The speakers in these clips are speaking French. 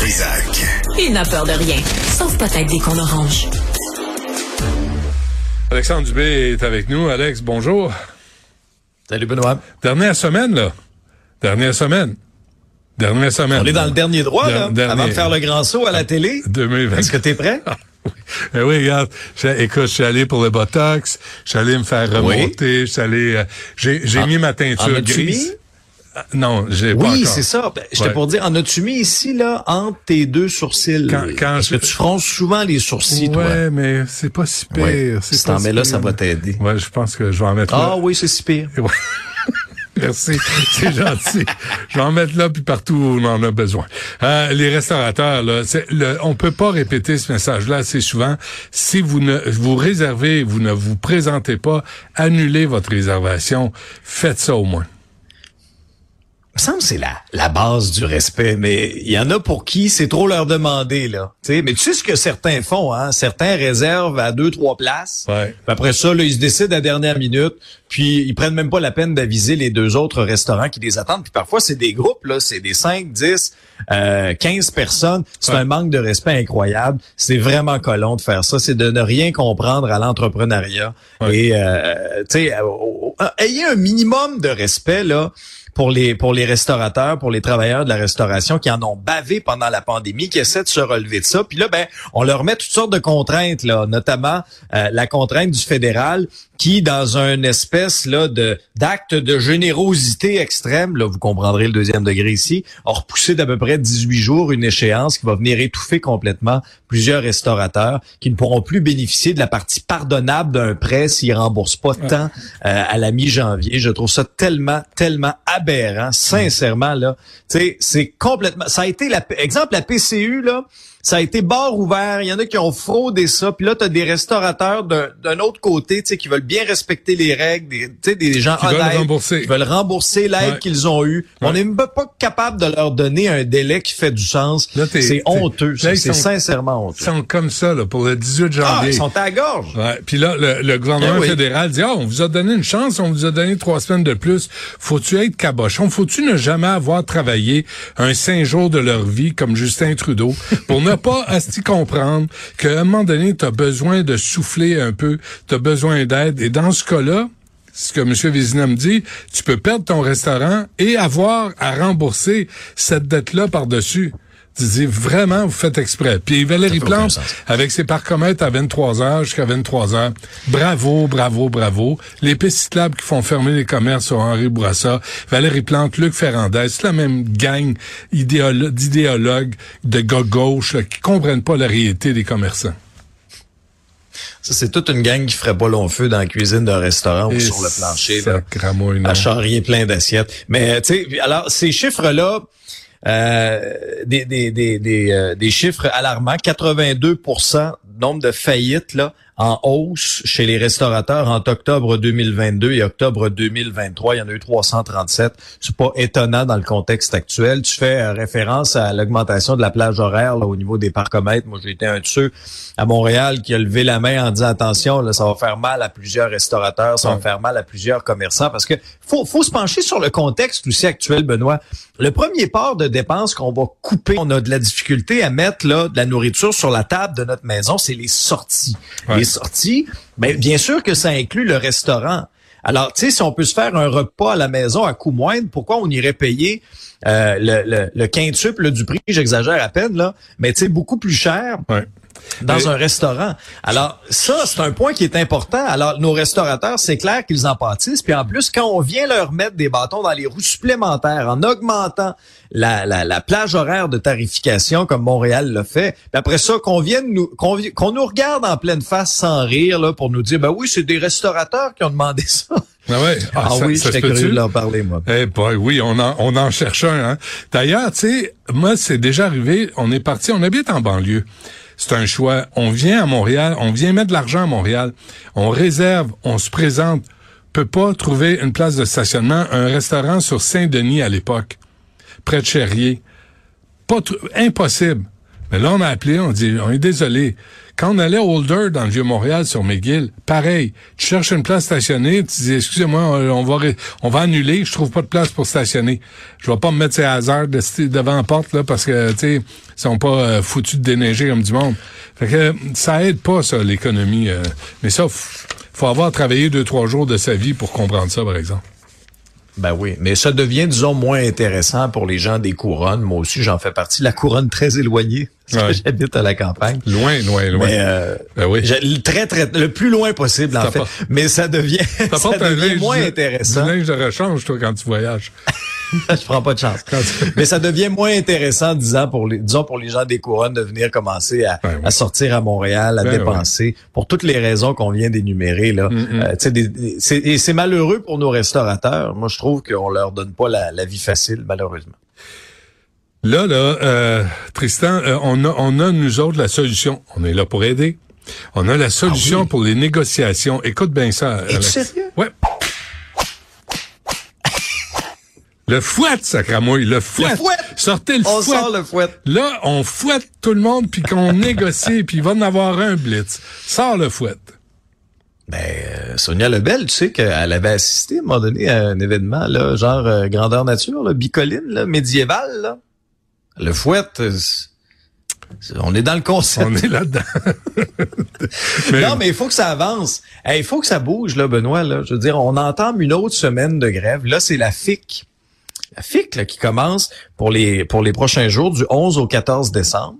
Trisac. Il n'a peur de rien, sauf peut-être des qu'on orange. Alexandre Dubé est avec nous. Alex, bonjour. Salut Benoît. Dernière semaine, là. Dernière semaine. Dernière semaine. On est dans le dernier droit, Der- là, dernier. avant de faire le grand saut à la télé. 2020. Est-ce que t'es prêt? Eh oui, regarde. j'ai- Écoute, je suis allé pour le Botox. Je suis allé me faire remonter. Je suis allé... euh, j'ai j'ai En- mis ma teinture grise. Ah, Non, j'ai pas Oui, c'est ça. Ben, J'étais Ouais. pour dire, en as-tu mis ici, là, entre tes deux sourcils? Quand- quand Parce je- que tu fronces souvent les sourcils, toi. Ouais, mais c'est pas si pire. Ouais. Si t'en mets là, ça va t'aider. Ouais, je pense que je vais en mettre Ah là. oui, c'est si pire. Ouais. Merci, c'est gentil. Je vais en mettre là puis partout où on en a besoin. Euh, les restaurateurs, là, le, on peut pas répéter ce message-là assez souvent. Si vous ne vous réservez, vous ne vous présentez pas, annulez votre réservation. Faites ça au moins. Me semble que c'est la, la base du respect, mais il y en a pour qui c'est trop leur demander, là. Tu sais, mais tu sais ce que certains font, hein? Certains réservent à deux, trois places. Ouais. Puis après ça, là, ils se décident à la dernière minute, puis ils prennent même pas la peine d'aviser les deux autres restaurants qui les attendent. Puis parfois, c'est des groupes, là, c'est des 5, 10, euh, 15 personnes. C'est Ouais. un manque de respect incroyable. C'est vraiment colon de faire ça. C'est de ne rien comprendre à l'entrepreneuriat. Ouais. Et, euh, tu sais, euh, ayez un minimum de respect, là, pour les pour les restaurateurs, pour les travailleurs de la restauration qui en ont bavé pendant la pandémie, qui essaient de se relever de ça. Puis là, ben, on leur met toutes sortes de contraintes, là, notamment euh, la contrainte du fédéral qui, dans une espèce là de d'acte de générosité extrême, là, vous comprendrez le deuxième degré ici, a repoussé d'à peu près 18 jours une échéance qui va venir étouffer complètement plusieurs restaurateurs qui ne pourront plus bénéficier de la partie pardonnable d'un prêt s'ils remboursent pas tant euh, à la mi-janvier. Je trouve ça tellement, tellement aberrant, sincèrement là. Tu sais, c'est complètement. Ça a été la, exemple la PCU là. Ça a été bar ouvert. Il y en a qui ont fraudé ça. Puis là, tu as des restaurateurs d'un autre côté, tu sais, qui veulent bien respecter les règles, des, tu sais, des gens Qui veulent honnêtes, rembourser. qui veulent rembourser l'aide Ouais. qu'ils ont eue. On n'est même pas capable de leur donner un délai qui fait du sens. C'est honteux. ils C'est sincèrement Ils honteux. sont comme ça là, pour le 18 Ah, janvier. ils sont à la gorge. Ouais. Puis là, le, le gouvernement Eh oui. fédéral dit, ah, on vous a donné une chance, on vous a donné trois semaines de plus. Faut-tu être cabochon? Faut-tu ne jamais avoir travaillé un cinq jours de leur vie comme Justin Trudeau pour ne pas asti comprendre qu'à un moment donné, tu as besoin de souffler un peu, tu as besoin d'aide. Et dans ce cas-là, ce que M. Vézina me dit, tu peux perdre ton restaurant et avoir à rembourser cette dette-là par-dessus. Tu dis vraiment, vous faites exprès. Puis Valérie Plante, avec ses parcomètres à 23 heures jusqu'à 23 heures, bravo, bravo, bravo. Les pistes cyclables qui font fermer les commerces sur Henri Bourassa, Valérie Plante, Luc Ferrandez, c'est la même gang idéolo- d'idéologues de gars gauche là, qui comprennent pas la réalité des commerçants. Ça, c'est toute une gang qui ferait pas long feu dans la cuisine d'un restaurant Et ou sur le plancher. là. à charrier plein d'assiettes. Mais tu sais, alors ces chiffres-là, euh, des, des, des, des, euh, des chiffres alarmants, 82% nombre de faillites là en hausse chez les restaurateurs entre octobre 2022 et octobre 2023. Il y en a eu 337. C'est pas étonnant dans le contexte actuel. Tu fais euh, référence à l'augmentation de la plage horaire là, au niveau des parcomètres. Moi, j'ai été un de ceux à Montréal qui a levé la main en disant attention, là, ça va faire mal à plusieurs restaurateurs, ça va Ouais. faire mal à plusieurs commerçants parce que faut, faut se pencher sur le contexte aussi actuel, Benoît. Le premier part de dépenses qu'on va couper, on a de la difficulté à mettre là de la nourriture sur la table de notre maison, c'est les sorties. Ouais. Les sorties, ben, bien sûr que ça inclut le restaurant. Alors, tu sais, si on peut se faire un repas à la maison à coût moindre, pourquoi on irait payer euh, le, le, le quintuple du prix, j'exagère à peine, là, mais tu sais, beaucoup plus cher. Dans Mais- un restaurant. Alors, ça, c'est un point qui est important. Alors, nos restaurateurs, c'est clair qu'ils en pâtissent. Puis en plus, quand on vient leur mettre des bâtons dans les roues supplémentaires en augmentant la, la, la plage horaire de tarification comme Montréal l'a fait, puis après ça, qu'on vienne nous qu'on nous regarde en pleine face sans rire là, pour nous dire ben oui, c'est des restaurateurs qui ont demandé ça. Ah ouais. Ah, ça- oui, j'étais curieux de leur parler, moi. Eh boy, oui, on en, on en cherche un. Hein. D'ailleurs, tu sais, moi, c'est déjà arrivé. On est parti, on habite en banlieue. C'est un choix. On vient à Montréal, on vient mettre de l'argent à Montréal. On réserve, on se présente. Peut pas trouver une place de stationnement. Un restaurant sur Saint-Denis à l'époque, près de Cherrier. Pas impossible. Mais là, on a appelé, on dit, on est désolé. Quand on allait à Holder dans le Vieux-Montréal sur McGill, pareil. Tu cherches une place stationnée, tu dis, excusez-moi, on va, on va annuler, je trouve pas de place pour stationner. Je vais pas me mettre ces hasards devant la porte, là, parce que, tu sais, ils sont pas euh, foutus de déneiger comme du monde. Fait que ça aide pas, ça, l'économie. Euh. mais ça, faut avoir travaillé deux, trois jours de sa vie pour comprendre ça, par exemple. Ben oui, mais ça devient, disons, moins intéressant pour les gens des couronnes. Moi aussi, j'en fais partie. La couronne très éloignée, j'habite à la campagne. Loin, loin, loin. euh, ben oui. Très, très, le plus loin possible, en fait. Mais ça devient, ça devient moins intéressant. Du linge de rechange, toi, quand tu voyages. je prends pas de chance. Mais ça devient moins intéressant, disons, pour les, disons, pour les gens des couronnes de venir commencer à, ben à sortir à Montréal, à ben dépenser, pour toutes les raisons qu'on vient d'énumérer, là. Mm, mm. Euh, et c'est malheureux pour nos restaurateurs. Moi, je trouve qu'on leur donne pas la, la vie facile, malheureusement. Là, là, euh, Tristan, euh, on, a, on a, nous autres, la solution. On est là pour aider. On a la solution ah pour les négociations. Écoute bien ça. Es-tu sérieux? Ouais. Le fouet, sacramouille, le fouet. Le fouet. Sortez le on fouet. On sort le fouet. Là, on fouette tout le monde puis qu'on négocie puis il va en avoir un blitz. Sors le fouet. Ben, euh, Sonia Lebel, tu sais qu'elle avait assisté à un moment donné à un événement, là, genre euh, grandeur nature, là, bicoline, là, médiéval, là. Le fouet, euh, on est dans le concept. On est là-dedans. Non, mais il faut que ça avance. Il faut que ça bouge, là, Benoît. Là. Je veux dire, on entame une autre semaine de grève. Là, c'est la FIC la FIC là, qui commence pour les pour les prochains jours du 11 au 14 décembre.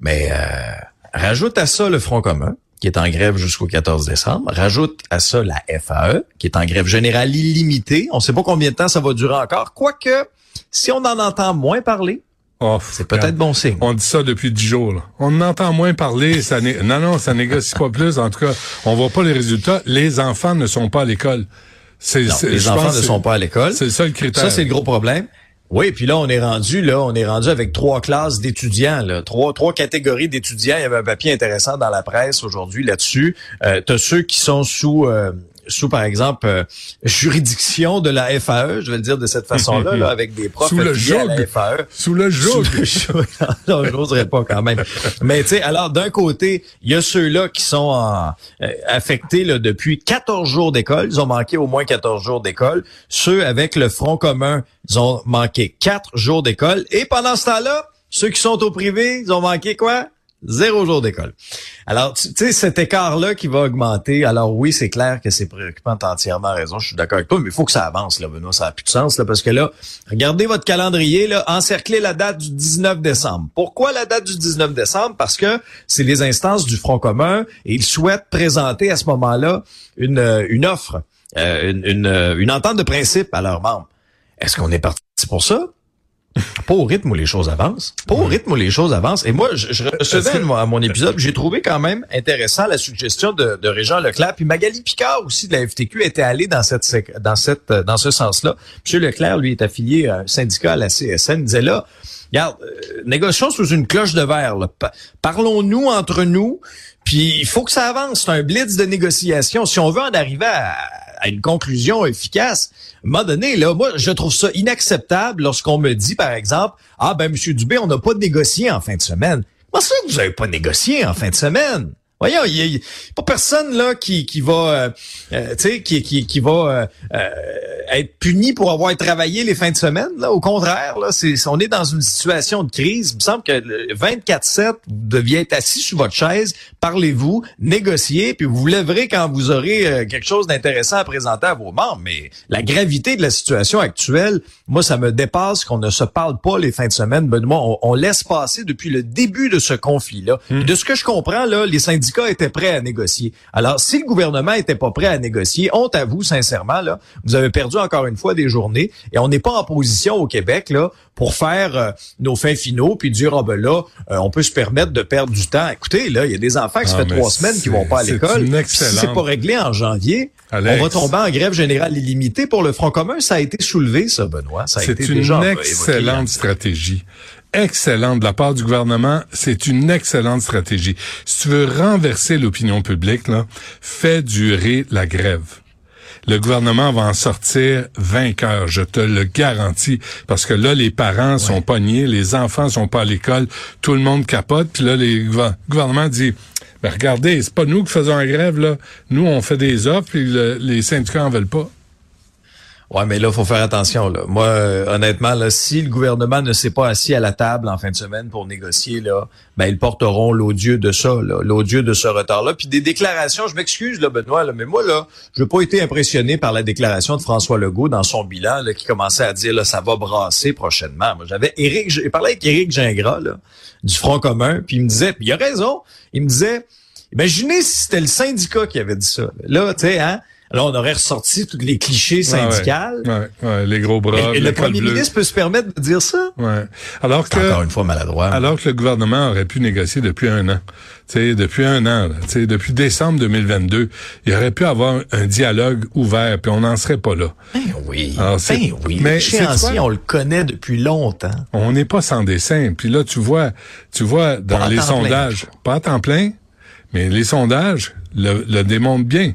Mais euh, rajoute à ça le Front commun qui est en grève jusqu'au 14 décembre. Rajoute à ça la FAE qui est en grève générale illimitée. On ne sait pas combien de temps ça va durer encore. Quoique, si on en entend moins parler, Oh, c'est peut-être bon signe. On dit ça depuis dix jours. Là. On entend moins parler. Ça non, non, ça négocie pas plus. En tout cas, on voit pas les résultats. Les enfants ne sont pas à l'école les enfants ne sont pas à l'école. C'est ça le critère. Ça, c'est le gros problème. Oui, puis là, on est rendu, là, on est rendu avec trois classes d'étudiants, là, trois, trois catégories d'étudiants. Il y avait un papier intéressant dans la presse aujourd'hui là-dessus. Euh, tu as ceux qui sont sous euh, sous, par exemple, euh, juridiction de la FAE, je vais le dire de cette façon-là, là, avec des profs sous le joug. à la FAE. Sous le joug. non, j'oserais pas quand même. Mais tu sais, alors d'un côté, il y a ceux-là qui sont euh, affectés là, depuis 14 jours d'école. Ils ont manqué au moins 14 jours d'école. Ceux avec le Front commun, ils ont manqué 4 jours d'école. Et pendant ce temps-là, ceux qui sont au privé, ils ont manqué quoi? Zéro jour d'école. Alors, tu sais, cet écart-là qui va augmenter, alors oui, c'est clair que c'est préoccupant, t'as entièrement raison, je suis d'accord avec toi, mais il faut que ça avance, là, Benoît, ça n'a plus de sens, là, parce que là, regardez votre calendrier, là, encerclez la date du 19 décembre. Pourquoi la date du 19 décembre? Parce que c'est les instances du Front commun et ils souhaitent présenter à ce moment-là une, euh, une offre, euh, une, une, euh, une entente de principe à leurs membres. Est-ce qu'on est parti pour ça? Pas au rythme où les choses avancent. Pas au rythme où les choses avancent. Et moi, je, je recevais à mon épisode, j'ai trouvé quand même intéressant la suggestion de, de Régent Leclerc. Puis Magali Picard aussi de la FTQ était allée dans cette dans cette dans ce sens-là. Monsieur Leclerc, lui, est affilié à un syndicat à la CSN. Il disait là, regarde, euh, négocions sous une cloche de verre. Parlons-nous entre nous. Puis il faut que ça avance. C'est un blitz de négociation. Si on veut en arriver à à une conclusion efficace. À un moment donné, là, moi, je trouve ça inacceptable lorsqu'on me dit, par exemple, ah ben, Monsieur Dubé, on n'a pas négocié en fin de semaine. Comment ça vous n'avez pas négocié en fin de semaine? Voyons, il n'y a, pas personne là qui, qui va, euh, euh, tu sais, qui, qui, qui va euh, être puni pour avoir travaillé les fins de semaine. Là, au contraire, là, c'est, on est dans une situation de crise. Il me semble que 24/7, vous deviez être assis sur votre chaise, parlez-vous, négociez, puis vous vous lèverez quand vous aurez quelque chose d'intéressant à présenter à vos membres. Mais la gravité de la situation actuelle, moi, ça me dépasse qu'on ne se parle pas les fins de semaine. Benoît, on, on laisse passer depuis le début de ce conflit-là. Hum. De ce que je comprends, là, les syndicats était prêt à négocier. Alors, si le gouvernement était pas prêt à négocier, honte à vous, sincèrement, là, vous avez perdu encore une fois des journées et on n'est pas en position au Québec, là, pour faire euh, nos fins finaux puis dire, ah ben là, euh, on peut se permettre de perdre du temps. Écoutez, là, il y a des enfants qui se ah, fait trois semaines qui vont pas à l'école. Si c'est pas réglé en janvier, on va tomber en grève générale illimitée pour le Front commun. Ça a été soulevé, ça, Benoît. Ça a été une excellente stratégie excellente de la part du gouvernement. C'est une excellente stratégie. Si tu veux renverser l'opinion publique, là, fais durer la grève. Le gouvernement va en sortir vainqueur, je te le garantis, parce que là, les parents sont pognés, les enfants sont pas à l'école, tout le monde capote, puis là, le gouvernement dit, Ben regardez, c'est pas nous qui faisons la grève, là. Nous, on fait des offres, puis le- les syndicats en veulent pas. Ouais, mais là, faut faire attention. Là. Moi, euh, honnêtement, si le gouvernement ne s'est pas assis à la table en fin de semaine pour négocier, là, ben ils porteront l'odieux de ça, l'odieux de ce retard-là. Puis des déclarations, je m'excuse, là, Benoît, là, mais moi, là, je n'ai pas été impressionné par la déclaration de François Legault dans son bilan, là, qui commençait à dire là, ça va brasser prochainement. Moi, j'avais Éric, j'ai parlé avec Éric Gingras, là, du Front commun, puis il me disait, puis il a raison, il me disait, imaginez si c'était le syndicat qui avait dit ça. Là, tu sais, hein. Là, on aurait ressorti tous les clichés syndicaux. Ouais, ouais, les gros bras, Et, et le premier ministre peut se permettre de dire ça? Ouais. Alors que, Encore une fois maladroit. alors que le gouvernement aurait pu négocier depuis un an. Tu sais, depuis un an, là. Tu sais, depuis décembre 2022, il aurait pu avoir un dialogue ouvert, puis on n'en serait pas là. Ben oui. Alors, ben oui. mais on le connaît depuis longtemps. On n'est pas sans dessin. Puis là, tu vois, tu vois dans Pas les plein. sondages, pas à temps plein, mais les sondages le, le démontrent bien.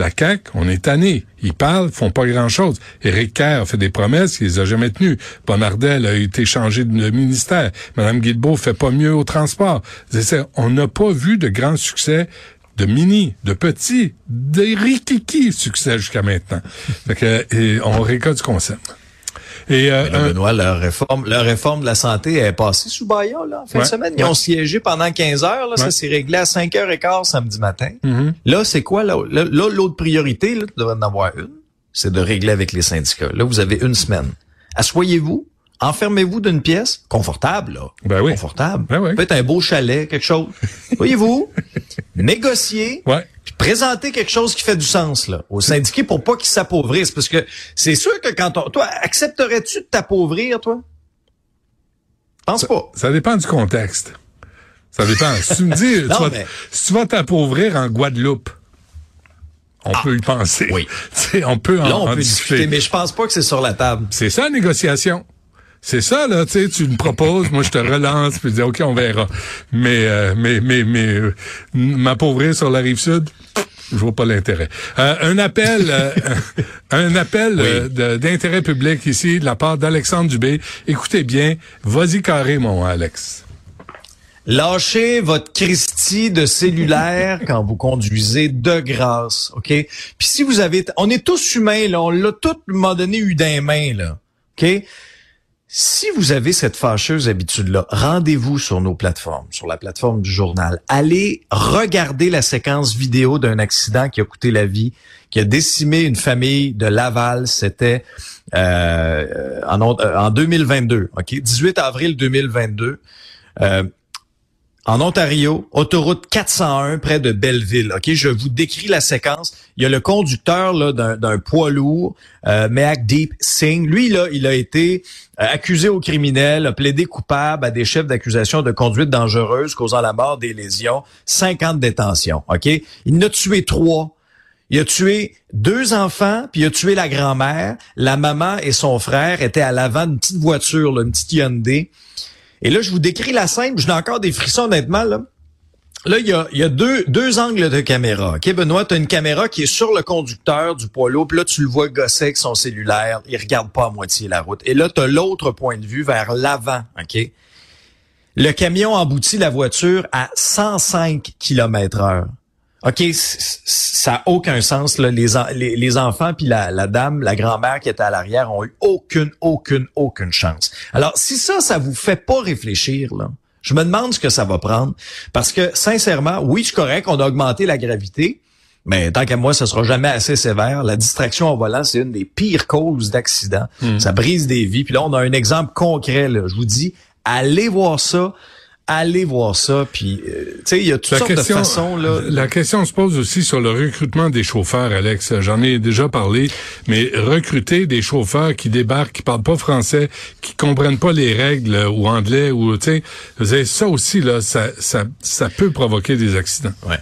La CAQ, on est tanné. Ils parlent, font pas grand-chose. Éric Kerr fait des promesses, il les a jamais tenues. Bonardel a été changé de ministère. Madame Guilbeault fait pas mieux au transport. On n'a pas vu de grand succès de mini, de petit, d'érikiki succès jusqu'à maintenant. Fait que, et on récolte ce qu'on. Et, euh, là, Benoît, leur réforme, leur réforme de la santé est passée sous Bayon, là, en fin Ouais. de semaine. Ils Ouais. ont siégé pendant 15 heures, là. Ouais. Ça s'est réglé à 5h15 samedi matin. Mhm. Là, c'est quoi, là, l'autre priorité, là, tu devrais en avoir une. C'est de régler avec les syndicats. Là, vous avez une semaine. Assoyez-vous. Enfermez-vous d'une pièce confortable, là. Ben oui. Confortable. Ben oui. Peut-être un beau chalet, quelque chose. Voyez-vous? Négocier. ouais. Présenter quelque chose qui fait du sens là aux syndiqués pour pas qu'ils s'appauvrissent parce que c'est sûr que quand on toi accepterais-tu de t'appauvrir toi? Pense pas Ça dépend du contexte. Ça dépend. si tu me dis, Non, tu vas, mais- si tu vas t'appauvrir en Guadeloupe, on peut y penser. oui. On peut en, là on en peut discuter. discuter mais je pense pas que c'est sur la table C'est ça, la négociation. C'est ça, là, tu sais, tu me proposes, moi je te relance, puis je dis, OK, on verra. Mais, euh, mais, mais, mais, euh, m'appauvrir sur la rive sud, je vois pas l'intérêt. Euh, un appel, euh, un appel euh, d'intérêt public ici de la part d'Alexandre Dubé. Écoutez bien, vas-y carré, mon Alex. Lâchez votre Christie de cellulaire quand vous conduisez de grâce, OK? Puis si vous avez... On est tous humains, là. On l'a tout, à un moment donné, eu d'un main, là. OK? Si vous avez cette fâcheuse habitude-là, rendez-vous sur nos plateformes, sur la plateforme du journal. Allez regarder la séquence vidéo d'un accident qui a coûté la vie, qui a décimé une famille de Laval. C'était euh, en, euh, en 2022, OK? 18 avril 2022. Euh, en Ontario, autoroute 401 près de Belleville. Ok, je vous décris la séquence. Il y a le conducteur d'un, poids lourd, euh, Meak Deep Singh. Lui là, il a été euh, accusé au criminel, a plaidé coupable à des chefs d'accusation de conduite dangereuse causant la mort, des lésions, 50 détentions. Ok, il en a tué trois. Il a tué deux enfants, puis il a tué la grand-mère. La maman et son frère étaient à l'avant d'une petite voiture, là, une petite Hyundai. Et là, je vous décris la scène, je n'ai encore des frissons honnêtement. Là, là il y a, y a deux, deux angles de caméra. OK, Benoît, tu as une caméra qui est sur le conducteur du poids lourd, puis là, tu le vois gosser avec son cellulaire. Il regarde pas à moitié la route. Et là, tu as l'autre point de vue vers l'avant. OK? Le camion emboutit la voiture à 105 km heure. OK, ça a aucun sens. Là. Les, en- les, les enfants puis la, la dame, la grand-mère qui était à l'arrière ont eu aucune, aucune, aucune chance. Alors, si ça, ça vous fait pas réfléchir, là, je me demande ce que ça va prendre. Parce que, sincèrement, oui, je suis correct, on a augmenté la gravité, mais tant qu'à moi, ça sera jamais assez sévère. La distraction au volant, c'est une des pires causes d'accident. Ça brise des vies. Puis là, on a un exemple concret. Là. Je vous dis, allez voir ça. Allez voir ça. Puis, euh, tu sais, il y a toutes La sortes question, de façons. Là. la question se pose aussi sur le recrutement des chauffeurs, Alex. J'en ai déjà parlé, mais recruter des chauffeurs qui débarquent, qui parlent pas français, qui comprennent pas les règles euh, ou anglais ou tu sais, ça aussi là, ça, ça, ça peut provoquer des accidents. Ouais.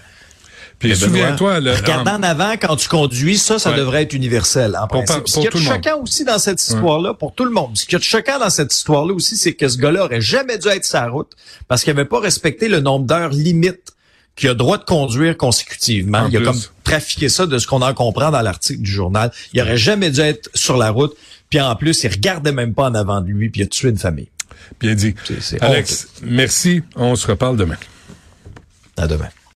Puis Mais Benoît, souviens-toi, Regardant en avant quand tu conduis, ça, ça Ouais. devrait être universel en Pour principe. Ce qui est choquant aussi dans cette histoire-là, pour tout le monde, ce qui est choquant dans cette histoire-là aussi, c'est que ce gars-là aurait jamais dû être sa route parce qu'il avait pas respecté le nombre d'heures limite qu'il a droit de conduire consécutivement. En il a plus. comme trafiqué ça de ce qu'on en comprend dans l'article du journal. Il aurait jamais dû être sur la route. Puis en plus, il regardait même pas en avant de lui, puis il a tué une famille. bien dit. Alex, merci. On se reparle demain. À demain.